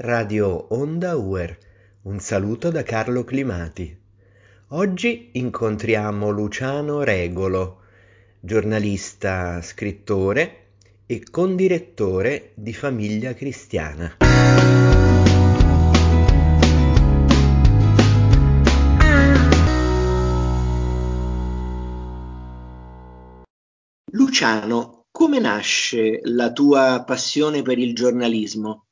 Radio Onda UER. Un saluto da Carlo Climati. Oggi incontriamo Luciano Regolo, giornalista, scrittore e condirettore di Famiglia Cristiana. Luciano, come nasce la tua passione per il giornalismo?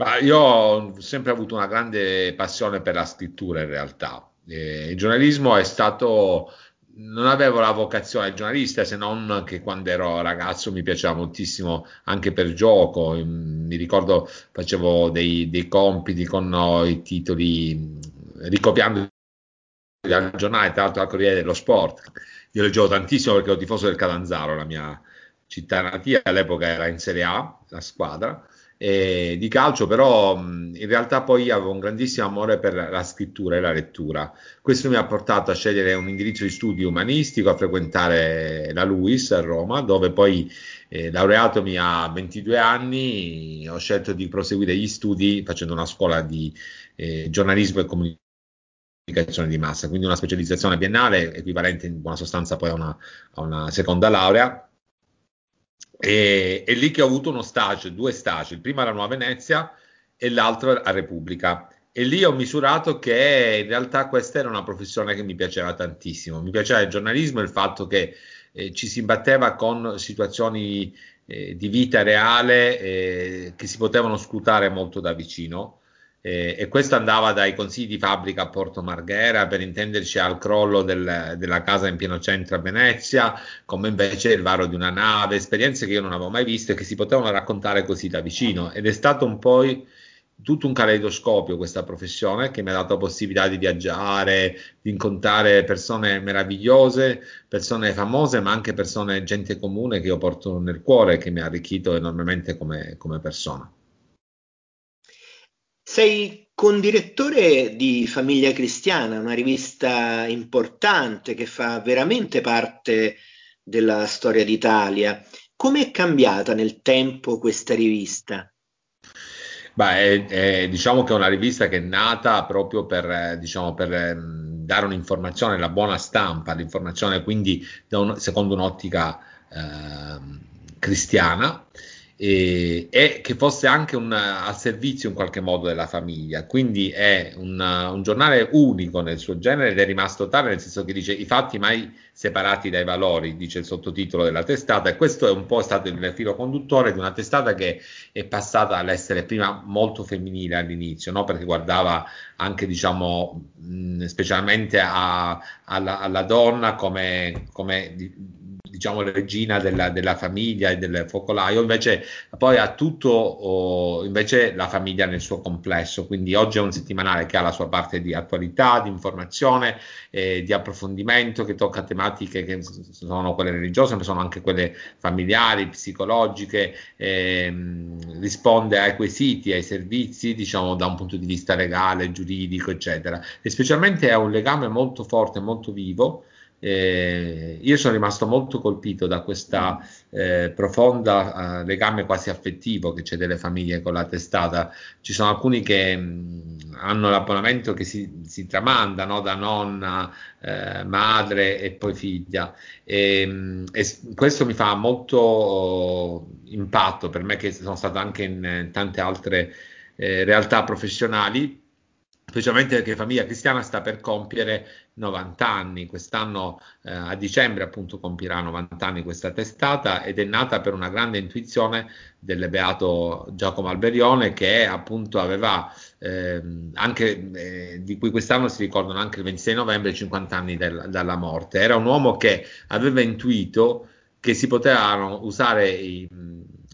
Ma io ho sempre avuto una grande passione per la scrittura in realtà. Eh, il giornalismo è stato, non avevo la vocazione giornalista se non che quando ero ragazzo mi piaceva moltissimo anche per gioco. Mm, mi ricordo facevo dei, dei compiti con i titoli ricopiando dal giornale, tra l'altro al Corriere dello Sport. Io leggevo tantissimo perché ero tifoso del Catanzaro, la mia città natia, all'epoca era in Serie A, la squadra eh, di calcio, però mh, in realtà poi avevo un grandissimo amore per la scrittura e la lettura. Questo mi ha portato a scegliere un indirizzo di studio umanistico, a frequentare la LUIS a Roma, dove poi eh, laureatomi a 22 anni, ho scelto di proseguire gli studi facendo una scuola di eh, giornalismo e comunicazione di massa, quindi una specializzazione biennale equivalente in buona sostanza poi a una, a una seconda laurea e, è lì che ho avuto uno stage, due stage, il primo alla Nuova Venezia e l'altro a Repubblica. E lì ho misurato che in realtà questa era una professione che mi piaceva tantissimo. Mi piaceva il giornalismo e il fatto che eh, ci si imbatteva con situazioni eh, di vita reale eh, che si potevano scrutare molto da vicino eh, e questo andava dai consigli di fabbrica a Porto Marghera, per intenderci al crollo del, della casa in pieno centro a Venezia, come invece il varo di una nave, esperienze che io non avevo mai visto e che si potevano raccontare così da vicino. Ed è stato un po' tutto un caleidoscopio questa professione che mi ha dato possibilità di viaggiare, di incontrare persone meravigliose, persone famose, ma anche persone, gente comune che io porto nel cuore e che mi ha arricchito enormemente come, come persona. Sei condirettore di Famiglia Cristiana, una rivista importante che fa veramente parte della storia d'Italia. Come è cambiata nel tempo questa rivista? Beh, è, è, diciamo che è una rivista che è nata proprio per, diciamo, per ehm, dare un'informazione, la buona stampa, l'informazione quindi un, secondo un'ottica eh, cristiana e, e che fosse anche un, al servizio in qualche modo della famiglia. Quindi è un, un, giornale unico nel suo genere ed è rimasto tale nel senso che dice i fatti mai separati dai valori, dice il sottotitolo della testata e questo è un po' stato il filo conduttore di una testata che è passata all'essere prima molto femminile all'inizio, no? perché guardava anche diciamo mh, specialmente a, alla, alla, donna come, come diciamo regina della, della, famiglia e del focolaio, invece poi ha tutto oh, invece la famiglia nel suo complesso, quindi oggi è un settimanale che ha la sua parte di attualità, di informazione, eh, di approfondimento che tocca tematiche che sono quelle religiose, ma sono anche quelle familiari, psicologiche, ehm, risponde ai quesiti, ai servizi, diciamo da un punto di vista legale, giuridico, eccetera. E specialmente ha un legame molto forte, molto vivo eh, io sono rimasto molto colpito da questo eh, profondo eh, legame quasi affettivo che c'è delle famiglie con la testata. Ci sono alcuni che mh, mm, hanno l'abbonamento che si, si tramanda no? da nonna, eh, madre e poi figlia. E, mh, mm, e, questo mi fa molto oh, impatto per me che sono stato anche in tante altre eh, realtà professionali specialmente perché Famiglia Cristiana sta per compiere 90 anni, quest'anno eh, a dicembre appunto compirà 90 anni questa testata ed è nata per una grande intuizione del beato Giacomo Alberione che appunto aveva eh, anche eh, di cui quest'anno si ricordano anche il 26 novembre 50 anni del, dalla morte. Era un uomo che aveva intuito che si potevano usare i,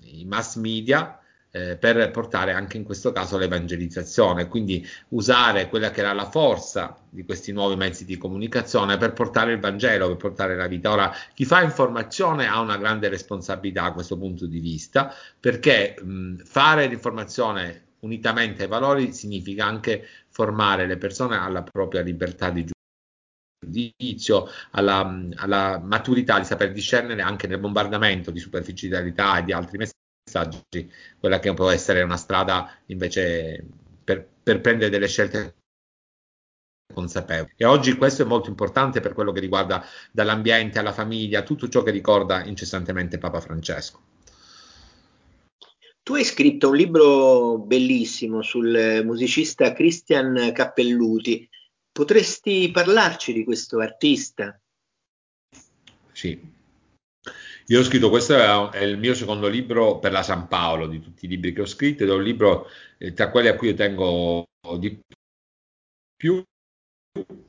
i mass media eh, per portare anche in questo caso l'evangelizzazione, quindi usare quella che era la forza di questi nuovi mezzi di comunicazione per portare il Vangelo, per portare la vita. Ora, chi fa informazione ha una grande responsabilità a questo punto di vista, perché mh, fare l'informazione unitamente ai valori significa anche formare le persone alla propria libertà di giudizio, alla, alla, maturità di saper discernere anche nel bombardamento di superficialità e di altri messaggi messaggi, quella che può essere una strada invece per, per prendere delle scelte consapevoli. E oggi questo è molto importante per quello che riguarda dall'ambiente alla famiglia, tutto ciò che ricorda incessantemente Papa Francesco. Tu hai scritto un libro bellissimo sul musicista Christian Cappelluti. Potresti parlarci di questo artista? Sì. Io ho scritto, questo è il mio secondo libro per la San Paolo, di tutti i libri che ho scritto, ed è un libro eh, tra quelli a cui io tengo di più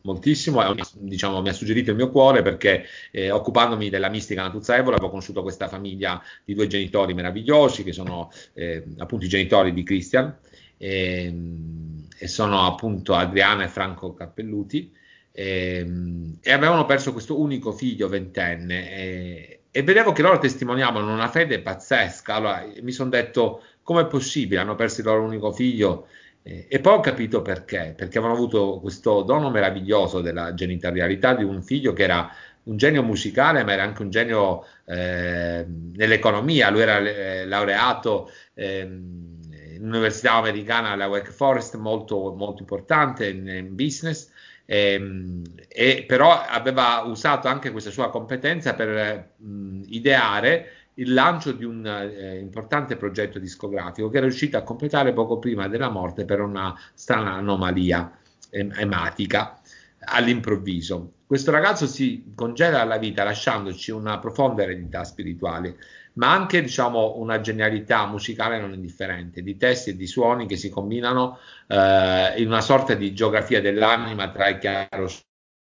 moltissimo, diciamo, mi ha suggerito il mio cuore perché eh, occupandomi della mistica Natuzza Evola avevo conosciuto questa famiglia di due genitori meravigliosi che sono eh, appunto i genitori di Christian e, ehm, e, sono appunto Adriana e Franco Cappelluti e, ehm, e avevano perso questo unico figlio ventenne e, vedevo che loro testimoniavano una fede pazzesca allora mi sono detto com'è possibile hanno perso il loro unico figlio e poi ho capito perché, perché avevano avuto questo dono meraviglioso della genitorialità di un figlio che era un genio musicale, ma era anche un genio eh, nell'economia. Lui era eh, laureato eh, in un'università americana, la Wake Forest, molto, molto importante in, in business. Ehm, e, però aveva usato anche questa sua competenza per mh, ideare il lancio di un eh, importante progetto discografico che era riuscito a completare poco prima della morte per una strana anomalia ematica all'improvviso. Questo ragazzo si congela alla vita lasciandoci una profonda eredità spirituale, ma anche diciamo, una genialità musicale non indifferente, di testi e di suoni che si combinano eh, in una sorta di geografia dell'anima tra il chiaro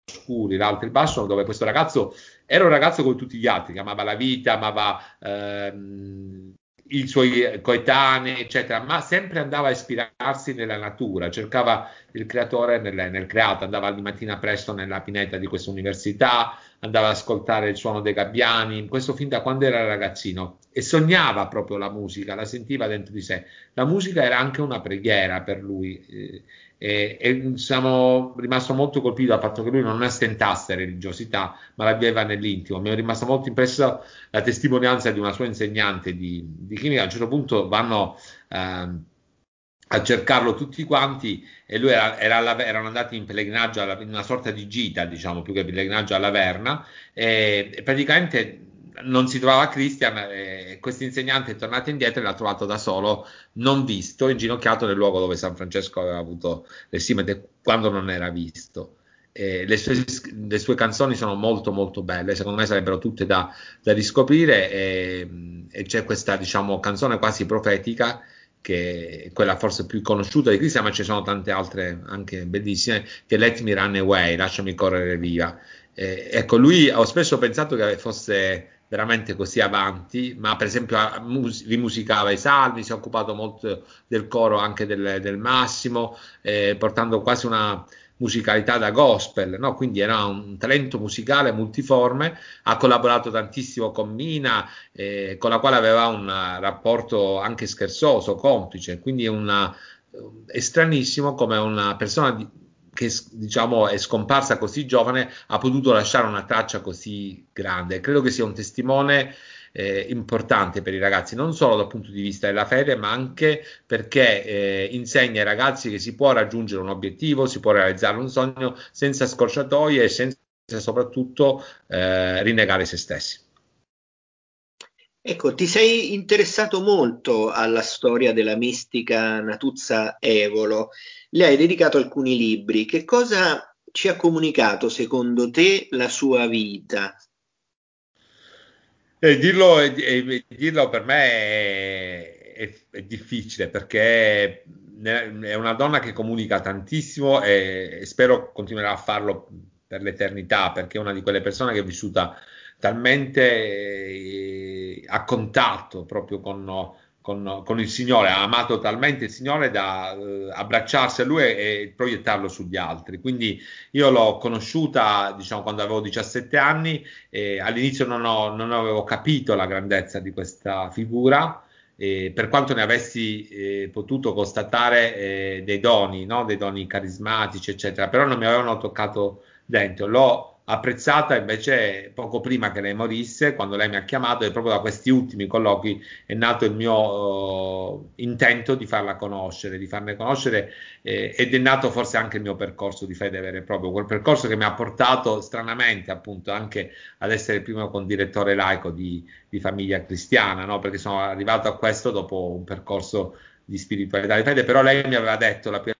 scuri, l'alto e il basso, dove questo ragazzo era un ragazzo come tutti gli altri, che amava la vita, amava ehm, i suoi coetanei, eccetera, ma sempre andava a ispirarsi nella natura, cercava il creatore nel, nel creato, andava di mattina presto nella pineta di questa università, andava ad ascoltare il suono dei gabbiani, questo fin da quando era ragazzino, e sognava proprio la musica, la sentiva dentro di sé. La musica era anche una preghiera per lui. Eh, e, e siamo rimasto molto colpiti dal fatto che lui non ostentasse religiosità, ma l'aveva nell'intimo. Mi è rimasta molto impressa la testimonianza di una sua insegnante di, di chimica. A un certo punto vanno eh, a cercarlo tutti quanti e lui era, era alla, erano andati in pellegrinaggio, alla, in una sorta di gita, diciamo, più che pellegrinaggio alla Verna, e, e praticamente non si trovava Christian, eh, questo insegnante è tornato indietro e l'ha trovato da solo, non visto, inginocchiato nel luogo dove San Francesco aveva avuto le stime quando non era visto. Le, sue, le, sue, canzoni sono molto molto belle, secondo me sarebbero tutte da, da riscoprire e, e, c'è questa diciamo, canzone quasi profetica che è quella forse più conosciuta di Cristian, ma ci sono tante altre anche bellissime, che Let Me Run Away, lasciami correre via. Eh, ecco, lui ho spesso pensato che fosse veramente così avanti, ma per esempio mus- rimusicava i salmi, si è occupato molto del coro anche del, del Massimo, eh, portando quasi una musicalità da gospel, no? quindi era un talento musicale multiforme, ha collaborato tantissimo con Mina, eh, con la quale aveva un rapporto anche scherzoso, complice, quindi una, è stranissimo come una persona di, che diciamo è scomparsa così giovane ha potuto lasciare una traccia così grande. Credo che sia un testimone eh, importante per i ragazzi, non solo dal punto di vista della fede, ma anche perché eh, insegna ai ragazzi che si può raggiungere un obiettivo, si può realizzare un sogno senza scorciatoie e senza soprattutto eh, rinnegare se stessi. Ecco, ti sei interessato molto alla storia della mistica Natuzza Evolo, le hai dedicato alcuni libri. Che cosa ci ha comunicato secondo te la sua vita? Eh, dirlo, eh, dirlo, per me è, è, è, difficile perché è una donna che comunica tantissimo e, e spero continuerà a farlo per l'eternità perché è una di quelle persone che è vissuta talmente eh, a contatto proprio con, con, con, il Signore, ha amato talmente il Signore da eh, abbracciarsi a Lui e, e, proiettarlo sugli altri. Quindi io l'ho conosciuta diciamo, quando avevo 17 anni e all'inizio non, ho, non avevo capito la grandezza di questa figura. Eh, per quanto ne avessi eh, potuto constatare eh, dei doni, no? dei doni carismatici, eccetera, però non mi avevano toccato dentro. L'ho apprezzata invece poco prima che lei morisse, quando lei mi ha chiamato, e proprio da questi ultimi colloqui è nato il mio uh, intento di farla conoscere, di farne conoscere, eh, ed è nato forse anche il mio percorso di fede vero e proprio, quel percorso che mi ha portato stranamente appunto anche ad essere il primo condirettore laico di, di famiglia cristiana, no? perché sono arrivato a questo dopo un percorso di spiritualità di fede, però lei mi aveva detto la prima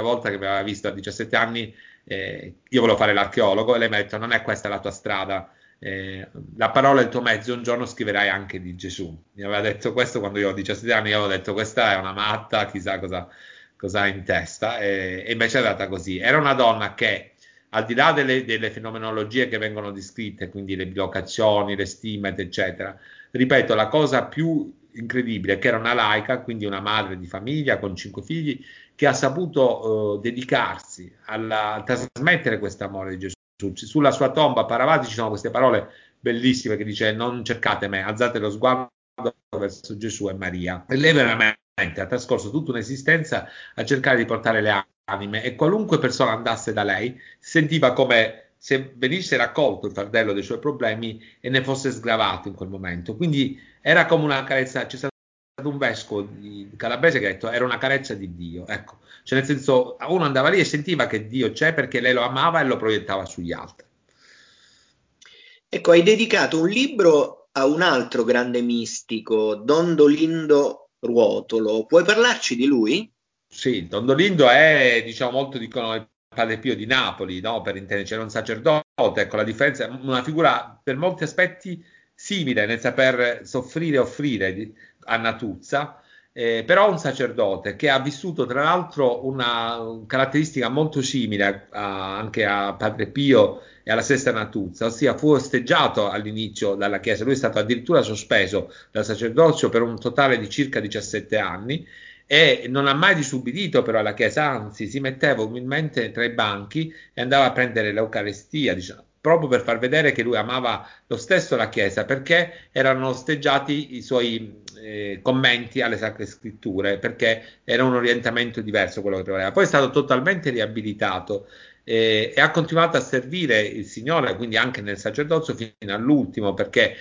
volta che mi aveva visto a 17 anni, eh, io volevo fare l'archeologo e lei mi ha detto non è questa la tua strada, eh, la parola è il tuo mezzo, un giorno scriverai anche di Gesù. Mi aveva detto questo quando io ho 17 anni, io avevo detto questa è una matta, chissà cosa, cosa ha in testa, e, e invece è andata così. Era una donna che al di là delle, delle, fenomenologie che vengono descritte, quindi le bilocazioni, le stimate, eccetera, ripeto, la cosa più incredibile è che era una laica, quindi una madre di famiglia con cinque figli, che ha saputo uh, dedicarsi alla, a trasmettere questo amore di Gesù. Sulla sua tomba a Paravati ci sono queste parole bellissime che dice non cercate me, alzate lo sguardo verso Gesù e Maria. E lei veramente ha trascorso tutta un'esistenza a cercare di portare le anime e qualunque persona andasse da lei sentiva come se venisse raccolto il fardello dei suoi problemi e ne fosse sgravato in quel momento. Quindi era come una carezza, c'è stato un vescovo di calabrese che ha detto era una carezza di Dio, ecco, cioè nel senso uno andava lì e sentiva che Dio c'è perché lei lo amava e lo proiettava sugli altri. Ecco, hai dedicato un libro a un altro grande mistico, Don Dolindo Ruotolo, puoi parlarci di lui? Sì, Don Dolindo è, diciamo, molto dicono il Padre Pio di Napoli, no? per intendere, c'era un sacerdote, ecco, la differenza una figura per molti aspetti simile nel saper soffrire e offrire Natuzza, eh, però un sacerdote che ha vissuto tra l'altro una caratteristica molto simile a, anche a Padre Pio e alla stessa Natuzza, ossia fu osteggiato all'inizio dalla Chiesa, lui è stato addirittura sospeso dal sacerdozio per un totale di circa 17 anni e non ha mai disubbidito però alla Chiesa, anzi si metteva umilmente tra i banchi e andava a prendere l'Eucarestia, diciamo, proprio per far vedere che lui amava lo stesso la Chiesa, perché erano osteggiati i suoi eh, commenti alle Sacre Scritture, perché era un orientamento diverso quello che trovava. Poi è stato totalmente riabilitato eh, e ha continuato a servire il Signore, quindi anche nel sacerdozio fino all'ultimo, perché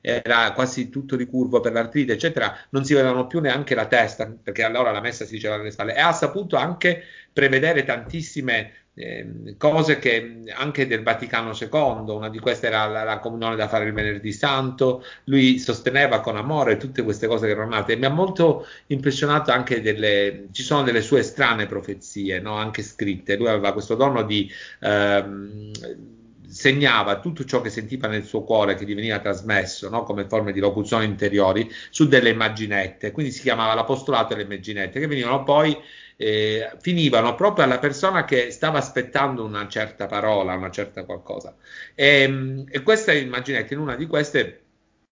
era quasi tutto ricurvo per l'artrite, eccetera, non si vedevano più neanche la testa, perché allora la messa si diceva alle spalle, e ha saputo anche prevedere tantissime eh, cose che anche del Vaticano II, una di queste era la, la, comunione da fare il venerdì santo, lui sosteneva con amore tutte queste cose che erano nate e mi ha molto impressionato anche delle, ci sono delle sue strane profezie, no? anche scritte, lui aveva questo dono di... Ehm, segnava tutto ciò che sentiva nel suo cuore che gli veniva trasmesso no? come forme di locuzioni interiori su delle immaginette, quindi si chiamava l'apostolato delle immaginette che venivano poi eh, finivano proprio alla persona che stava aspettando una certa parola, una certa qualcosa. E, e questa immaginetta, in una di queste,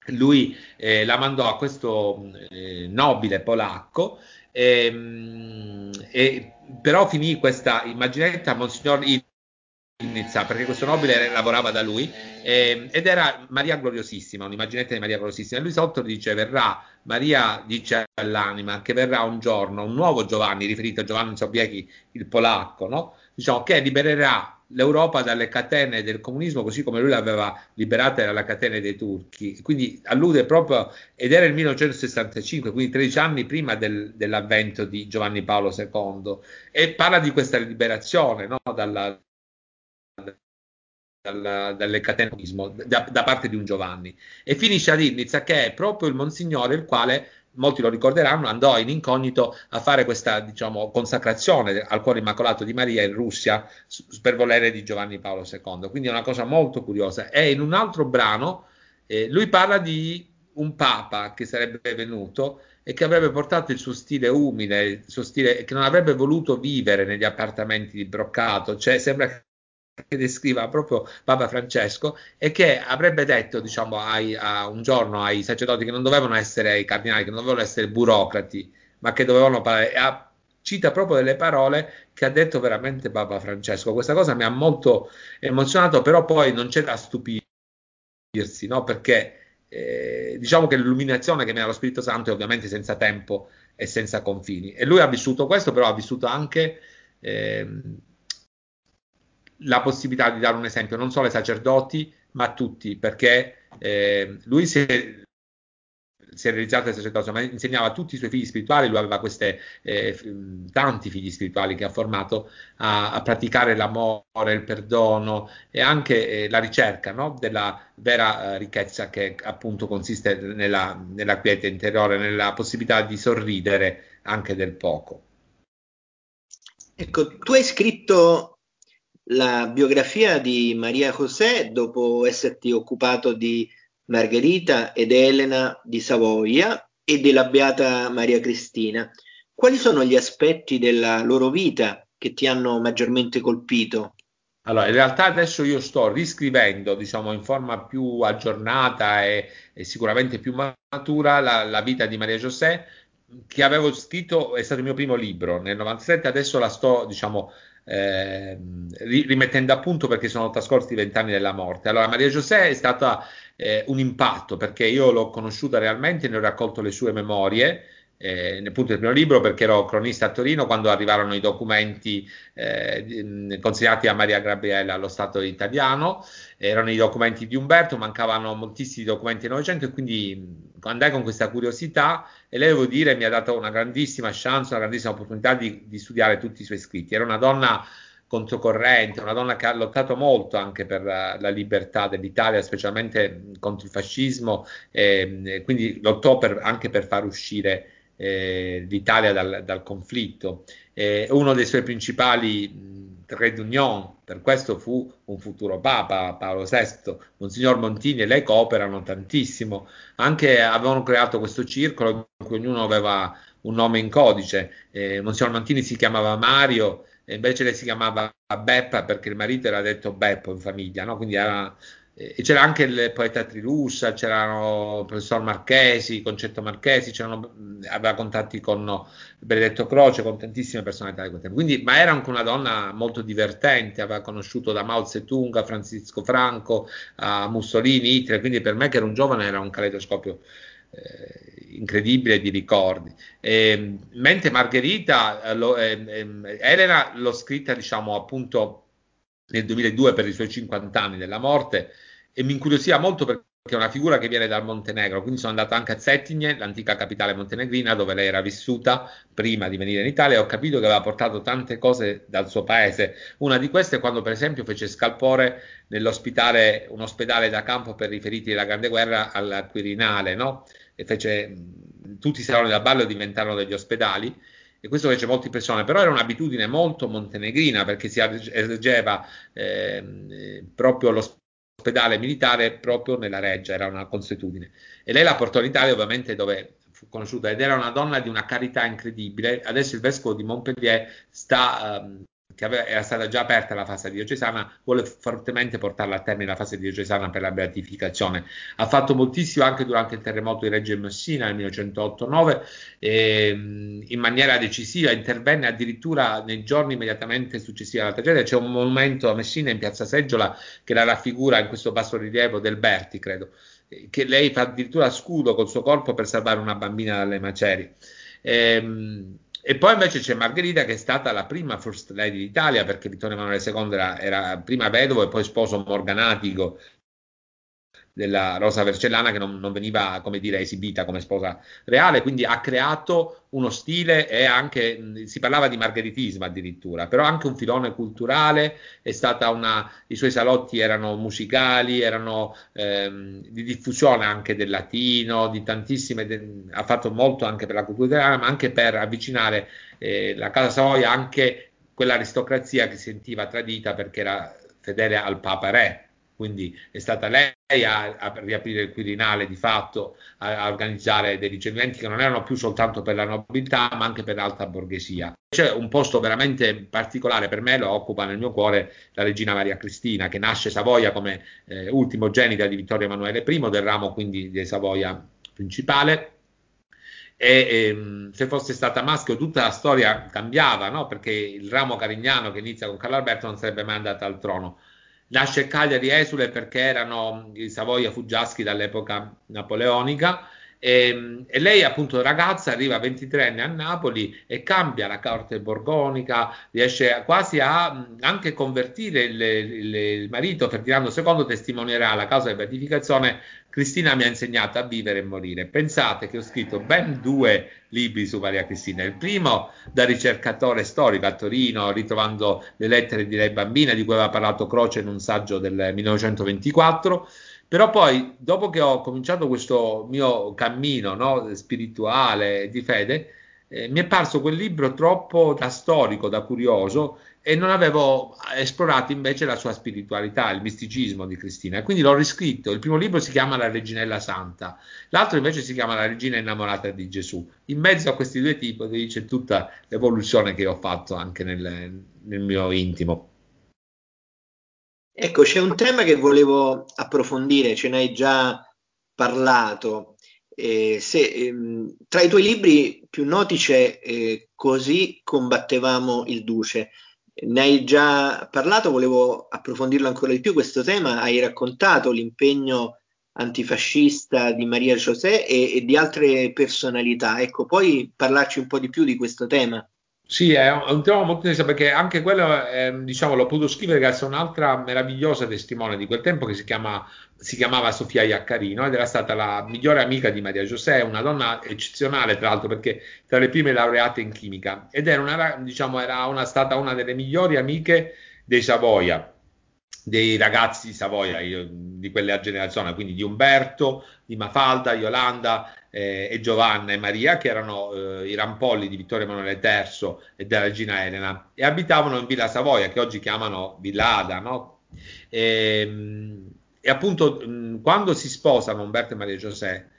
lui eh, la mandò a questo eh, nobile polacco. E, e, però finì questa immaginetta Monsignor Nizza, perché questo nobile lavorava da lui eh, ed era Maria Gloriosissima, un'immaginetta di Maria Gloriosissima. E lui sotto dice: Verrà Maria, dice all'anima, che verrà un giorno un nuovo Giovanni, riferito a Giovanni Sobiechi, il polacco, no? diciamo, che libererà l'Europa dalle catene del comunismo, così come lui l'aveva liberata dalle catene dei turchi. Quindi allude proprio, ed era il 1965, quindi 13 anni prima del, dell'avvento di Giovanni Paolo II, e parla di questa liberazione no? dalla dal, dalle catene da, da, parte di un Giovanni. E finisce ad Irnizza che è proprio il Monsignore il quale molti lo ricorderanno andò in incognito a fare questa diciamo, consacrazione al cuore immacolato di Maria in Russia per volere di Giovanni Paolo II quindi è una cosa molto curiosa. E in un altro brano eh, lui parla di un papa che sarebbe venuto e che avrebbe portato il suo stile umile, il suo stile che non avrebbe voluto vivere negli appartamenti di broccato, cioè sembra descriva proprio Papa Francesco e che avrebbe detto diciamo ai, a un giorno ai sacerdoti che non dovevano essere i cardinali, che non dovevano essere burocrati, ma che dovevano parlare. A, cita proprio delle parole che ha detto veramente Papa Francesco. Questa cosa mi ha molto emozionato, però poi non c'è da stupirsi, no? perché eh, diciamo che l'illuminazione che mi ha lo Spirito Santo è ovviamente senza tempo e senza confini. E lui ha vissuto questo, però ha vissuto anche... Eh, la possibilità di dare un esempio non solo ai sacerdoti, ma a tutti, perché eh, lui si è, si è realizzato il sacerdozio, ma insegnava a tutti i suoi figli spirituali, lui aveva queste, eh, tanti figli spirituali che ha formato a, a praticare l'amore, il perdono e anche eh, la ricerca no? della vera eh, ricchezza che appunto consiste nella, nella quiete interiore, nella possibilità di sorridere anche del poco. Ecco, tu hai scritto la biografia di Maria José dopo esserti occupato di Margherita ed Elena di Savoia e della Beata Maria Cristina. Quali sono gli aspetti della loro vita che ti hanno maggiormente colpito? Allora, in realtà adesso io sto riscrivendo, diciamo, in forma più aggiornata e, e sicuramente più matura la, la, vita di Maria José, che avevo scritto, è stato il mio primo libro nel 97, adesso la sto, diciamo, eh, rimettendo a punto perché sono trascorsi vent'anni dalla morte. Allora, Maria José è stata eh, un impatto perché io l'ho conosciuta realmente, ne ho raccolto le sue memorie. Eh, appunto il primo libro perché ero cronista a Torino quando arrivarono i documenti eh, consegnati a Maria Gabriella allo Stato italiano, erano i documenti di Umberto, mancavano moltissimi documenti del Novecento e quindi andai con questa curiosità e lei devo dire mi ha dato una grandissima chance, una grandissima opportunità di, di studiare tutti i suoi scritti. Era una donna controcorrente, una donna che ha lottato molto anche per la, la libertà dell'Italia, specialmente contro il fascismo, e, quindi lottò per, anche per far uscire eh, l'Italia dal, dal conflitto. Eh, uno dei suoi principali trade union, per questo fu un futuro Papa, Paolo VI, Monsignor Montini e lei cooperano tantissimo, anche avevano creato questo circolo in cui ognuno aveva un nome in codice, eh, Monsignor Montini si chiamava Mario, invece lei si chiamava Beppa perché il marito era detto Beppo in famiglia, no? quindi era, e c'era anche il poeta Trilussa, c'erano il professor Marchesi, Concetto Marchesi, aveva contatti con Benedetto Croce, con tantissime personalità di quel tempo. Quindi, ma era anche una donna molto divertente, aveva conosciuto da Mao Zedong a Francisco Franco, a Mussolini, Hitler, quindi per me che ero un giovane era un caleidoscopio eh, incredibile di ricordi. E, mentre Margherita, eh, lo, eh, eh, Elena l'ho scritta diciamo appunto nel 2002 per i suoi 50 anni della morte e mi incuriosiva molto perché è una figura che viene dal Montenegro, quindi sono andato anche a Cetinje, l'antica capitale montenegrina, dove lei era vissuta prima di venire in Italia e ho capito che aveva portato tante cose dal suo paese. Una di queste è quando, per esempio, fece scalpore nell'ospitare un ospedale da campo per i feriti della Grande Guerra al Quirinale, no? e fece, tutti i saloni da ballo diventarono degli ospedali e questo fece molte persone, però era un'abitudine molto montenegrina perché si ergeva eh, proprio l'ospedale militare proprio nella reggia, era una consuetudine. E lei la portò in Italia ovviamente dove fu conosciuta ed era una donna di una carità incredibile. Adesso il vescovo di Montpellier sta um, che aveva, era stata già aperta la fase diocesana, vuole fortemente portarla a termine la fase diocesana per la beatificazione. Ha fatto moltissimo anche durante il terremoto di Reggio Messina nel 1908-9, ehm, in maniera decisiva, intervenne addirittura nei giorni immediatamente successivi alla tragedia. C'è un monumento a Messina in piazza Seggiola che la raffigura in questo basso rilievo del Berti, credo, che lei fa addirittura scudo col suo corpo per salvare una bambina dalle macerie. Ehm, e poi invece c'è Margherita che è stata la prima First Lady d'Italia perché Vittorio Emanuele II era, prima vedovo e poi sposo morganatico della Rosa Vercellana che non, non, veniva, come dire, esibita come sposa reale, quindi ha creato uno stile e anche, si parlava di margheritismo addirittura, però anche un filone culturale, è stata una, i suoi salotti erano musicali, erano ehm, di diffusione anche del latino, di tantissime, de, ha fatto molto anche per la cultura italiana, ma anche per avvicinare eh, la Casa Savoia anche quell'aristocrazia che si sentiva tradita perché era fedele al Papa Re, quindi è stata lei a, a riaprire il Quirinale di fatto, a, a, organizzare dei ricevimenti che non erano più soltanto per la nobiltà, ma anche per l'alta borghesia. C'è un posto veramente particolare per me, lo occupa nel mio cuore la regina Maria Cristina, che nasce Savoia come eh, ultimogenita di Vittorio Emanuele I, del ramo quindi di Savoia principale. E ehm, se fosse stata maschio tutta la storia cambiava, no? perché il ramo carignano che inizia con Carlo Alberto non sarebbe mai andato al trono Nasce Cagliari esule perché erano i Savoia fuggiaschi dall'epoca napoleonica E, e, lei, appunto, ragazza, arriva a 23 anni a Napoli e cambia la corte borgonica, riesce quasi a anche convertire il, il, il marito Ferdinando II, testimonierà la causa di beatificazione. Cristina mi ha insegnato a vivere e morire. Pensate che ho scritto ben due libri su Maria Cristina. Il primo da ricercatore storico a Torino, ritrovando le lettere di lei bambina, di cui aveva parlato Croce in un saggio del 1924 però poi, dopo che ho cominciato questo mio cammino no, spirituale di fede, eh, mi è parso quel libro troppo da storico, da curioso e non avevo esplorato invece la sua spiritualità, il misticismo di Cristina. Quindi l'ho riscritto. Il primo libro si chiama La Reginella Santa, l'altro invece si chiama La Regina Innamorata di Gesù. In mezzo a questi due titoli c'è tutta l'evoluzione che ho fatto anche nel, nel mio intimo. Ecco, c'è un tema che volevo approfondire, ce ne hai già parlato. Eh, se, ehm, tra i tuoi libri più noti c'è eh, Così combattevamo il Duce. Ne hai già parlato, volevo approfondirlo ancora di più questo tema. Hai raccontato l'impegno antifascista di Maria José e, e di altre personalità. Ecco, puoi parlarci un po' di più di questo tema? Sì, è un, tema molto interessante perché anche quello, eh, diciamo, l'ho potuto scrivere grazie a un'altra meravigliosa testimone di quel tempo che si, chiama, si chiamava Sofia Iaccarino ed era stata la migliore amica di Maria José, una donna eccezionale tra l'altro perché tra le prime laureate in chimica. Ed era, una, diciamo, era una, stata una delle migliori amiche dei Savoia dei ragazzi di Savoia, io, di quella generazione, quindi di Umberto, di Mafalda, Yolanda eh, e Giovanna e Maria, che erano eh, i rampolli di Vittorio Emanuele III e della regina Elena, e abitavano in Villa Savoia, che oggi chiamano Villa Ada, no? e, ehm, e, appunto mh, quando si sposano Umberto e Maria Giuseppe,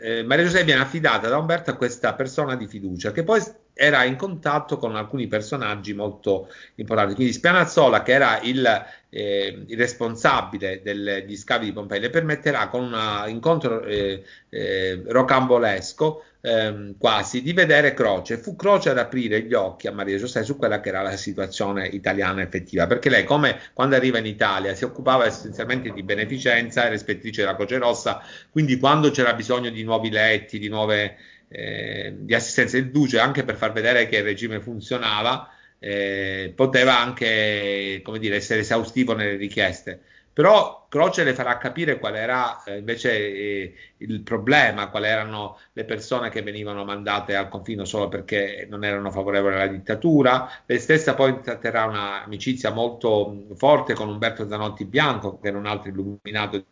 eh, Maria Giuseppe viene affidata da Umberto a questa persona di fiducia, che poi era in contatto con alcuni personaggi molto importanti. Quindi Spianazzola, che era il, eh, il responsabile degli scavi di Pompei, le permetterà con un incontro eh, eh, rocambolesco ehm, quasi di vedere Croce. Fu Croce ad aprire gli occhi a Maria Giuseppe su quella che era la situazione italiana effettiva, perché lei, come quando arriva in Italia, si occupava essenzialmente di beneficenza, era ispettrice della Croce Rossa, quindi quando c'era bisogno di nuovi letti, di nuove eh, di assistenza del Duce anche per far vedere che il regime funzionava, eh, poteva anche dire, essere esaustivo nelle richieste. Però Croce le farà capire qual era eh, invece eh, il problema, quali erano le persone che venivano mandate al confino solo perché non erano favorevoli alla dittatura. Lei stessa poi intratterrà un'amicizia molto forte con Umberto Zanotti Bianco, che era un altro illuminato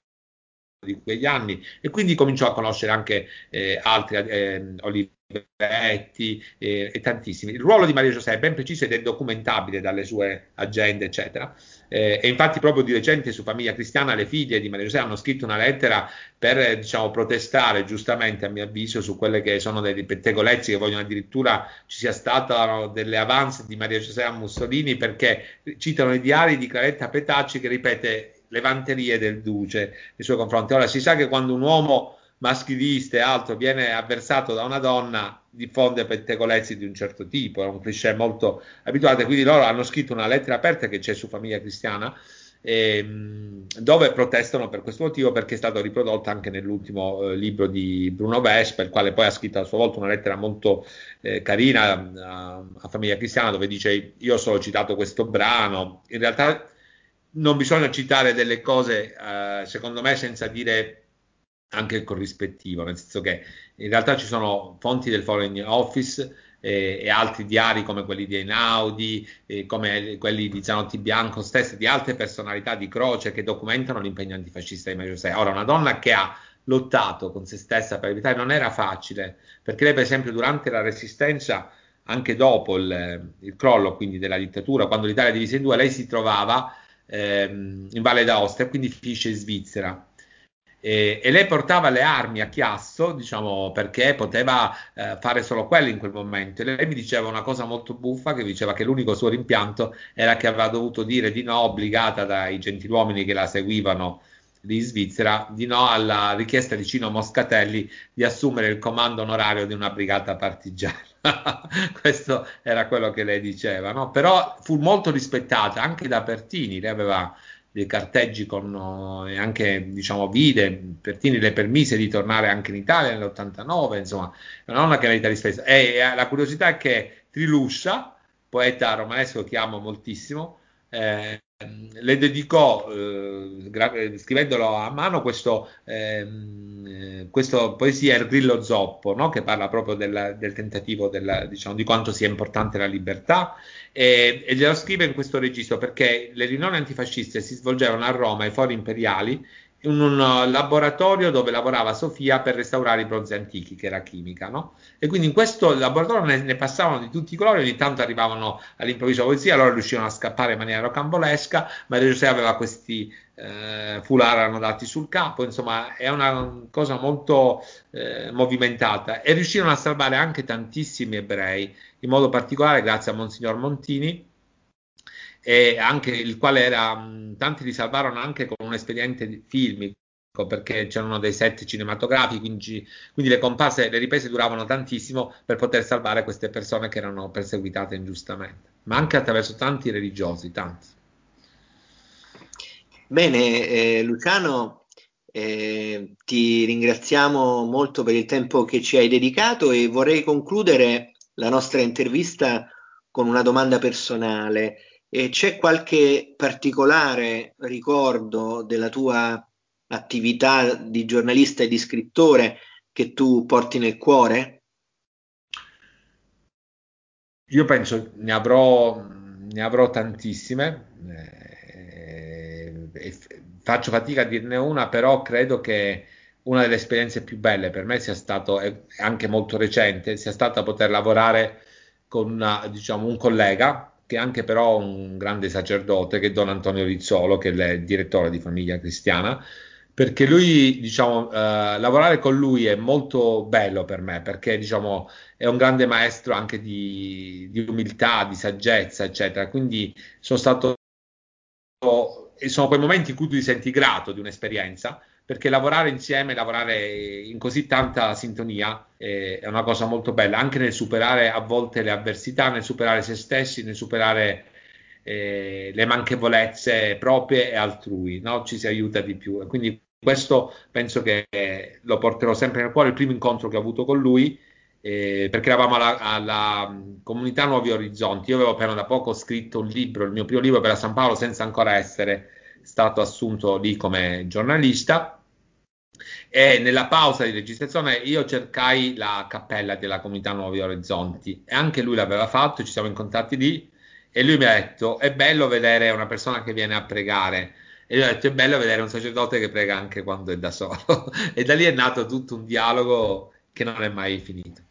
di quegli anni e quindi cominciò a conoscere anche eh, altri eh, Olivetti eh, e tantissimi. Il ruolo di Maria Giuseppe è ben preciso ed è documentabile dalle sue agende, eccetera. Eh, e infatti proprio di recente su Famiglia Cristiana le figlie di Maria Giuseppe hanno scritto una lettera per diciamo, protestare giustamente a mio avviso su quelle che sono dei pettegolezzi che vogliono addirittura ci sia stata delle avance di Maria Giuseppe a Mussolini perché citano i diari di Claretta Petacci che ripete le vanterie del duce nei suoi confronti. Ora si sa che quando un uomo maschilista e altro viene avversato da una donna diffonde pettegolezzi di un certo tipo, è un cliché molto abituale, quindi loro hanno scritto una lettera aperta che c'è su Famiglia Cristiana ehm, dove protestano per questo motivo perché è stato riprodotto anche nell'ultimo eh, libro di Bruno Vespa, il quale poi ha scritto a sua volta una lettera molto eh, carina a, a Famiglia Cristiana dove dice io ho solo citato questo brano, in realtà non bisogna citare delle cose, eh, secondo me, senza dire anche il corrispettivo, nel senso che in realtà ci sono fonti del Foreign Office eh, e altri diari come quelli di Einaudi, eh, come quelli di Zanotti Bianco stessi, di altre personalità di Croce che documentano l'impegno antifascista di Maria José. Ora, una donna che ha lottato con se stessa per l'Italia non era facile, perché lei per esempio durante la resistenza, anche dopo il, il crollo quindi della dittatura, quando l'Italia è divisa in due, lei si trovava ehm, in Valle d'Aosta quindi finisce in Svizzera. E, e, lei portava le armi a Chiasso, diciamo, perché poteva eh, fare solo quello in quel momento. E lei mi diceva una cosa molto buffa, che diceva che l'unico suo rimpianto era che aveva dovuto dire di no, obbligata dai gentiluomini che la seguivano di Svizzera, di no alla richiesta di Cino Moscatelli di assumere il comando onorario di una brigata partigiana. Questo era quello che lei diceva, no? però fu molto rispettata anche da Pertini, lei aveva dei carteggi con e anche diciamo vide Pertini le permise di tornare anche in Italia nell'89 insomma è una che merita rispetto e la curiosità è che Triluscia poeta romanesco che amo moltissimo eh, le dedicò, eh, gra- scrivendolo a mano, questo, ehm, questo poesia Il grillo zoppo, no? che parla proprio del, del tentativo del, diciamo, di quanto sia importante la libertà, e, e glielo scrive in questo registro perché le riunioni antifasciste si svolgevano a Roma ai fori imperiali in un uh, laboratorio dove lavorava Sofia per restaurare i bronzi antichi, che era chimica, no? E quindi in questo laboratorio ne, ne passavano di tutti i colori, ogni tanto arrivavano all'improvviso polizia, allora riuscivano a scappare in maniera rocambolesca, Maria Giuseppe aveva questi eh, foulard annodati sul capo, insomma è una cosa molto eh, movimentata e riuscirono a salvare anche tantissimi ebrei, in modo particolare grazie a Monsignor Montini, e anche il quale era, tanti li salvarono anche con un espediente filmico perché c'erano dei set cinematografici, quindi, quindi, le comparse, le riprese duravano tantissimo per poter salvare queste persone che erano perseguitate ingiustamente, ma anche attraverso tanti religiosi, tanti. Bene, eh, Luciano, eh, ti ringraziamo molto per il tempo che ci hai dedicato e vorrei concludere la nostra intervista con una domanda personale. E c'è qualche particolare ricordo della tua attività di giornalista e di scrittore che tu porti nel cuore? Io penso ne avrò, ne avrò tantissime. Eh, faccio fatica a dirne una, però credo che una delle esperienze più belle per me sia stato, anche molto recente, sia stata poter lavorare con una, diciamo, un collega che è anche però un grande sacerdote, che è Don Antonio Rizzolo, che è il direttore di Famiglia Cristiana, perché lui, diciamo, eh, lavorare con lui è molto bello per me, perché, diciamo, è un grande maestro anche di, di umiltà, di saggezza, eccetera. Quindi sono stato, sono quei momenti in cui tu ti senti grato di un'esperienza, perché lavorare insieme, lavorare in così tanta sintonia eh, è una cosa molto bella, anche nel superare a volte le avversità, nel superare se stessi, nel superare eh, le manchevolezze proprie e altrui, no? ci si aiuta di più. E quindi questo penso che lo porterò sempre nel cuore, il primo incontro che ho avuto con lui, eh, perché eravamo alla, alla, comunità Nuovi Orizzonti. Io avevo appena da poco scritto un libro, il mio primo libro per la San Paolo, senza ancora essere stato assunto lì come giornalista e nella pausa di registrazione io cercai la cappella della comunità Nuovi Orizzonti e anche lui l'aveva fatto, ci siamo incontrati lì e lui mi ha detto è bello vedere una persona che viene a pregare e io ho detto è bello vedere un sacerdote che prega anche quando è da solo e da lì è nato tutto un dialogo che non è mai finito.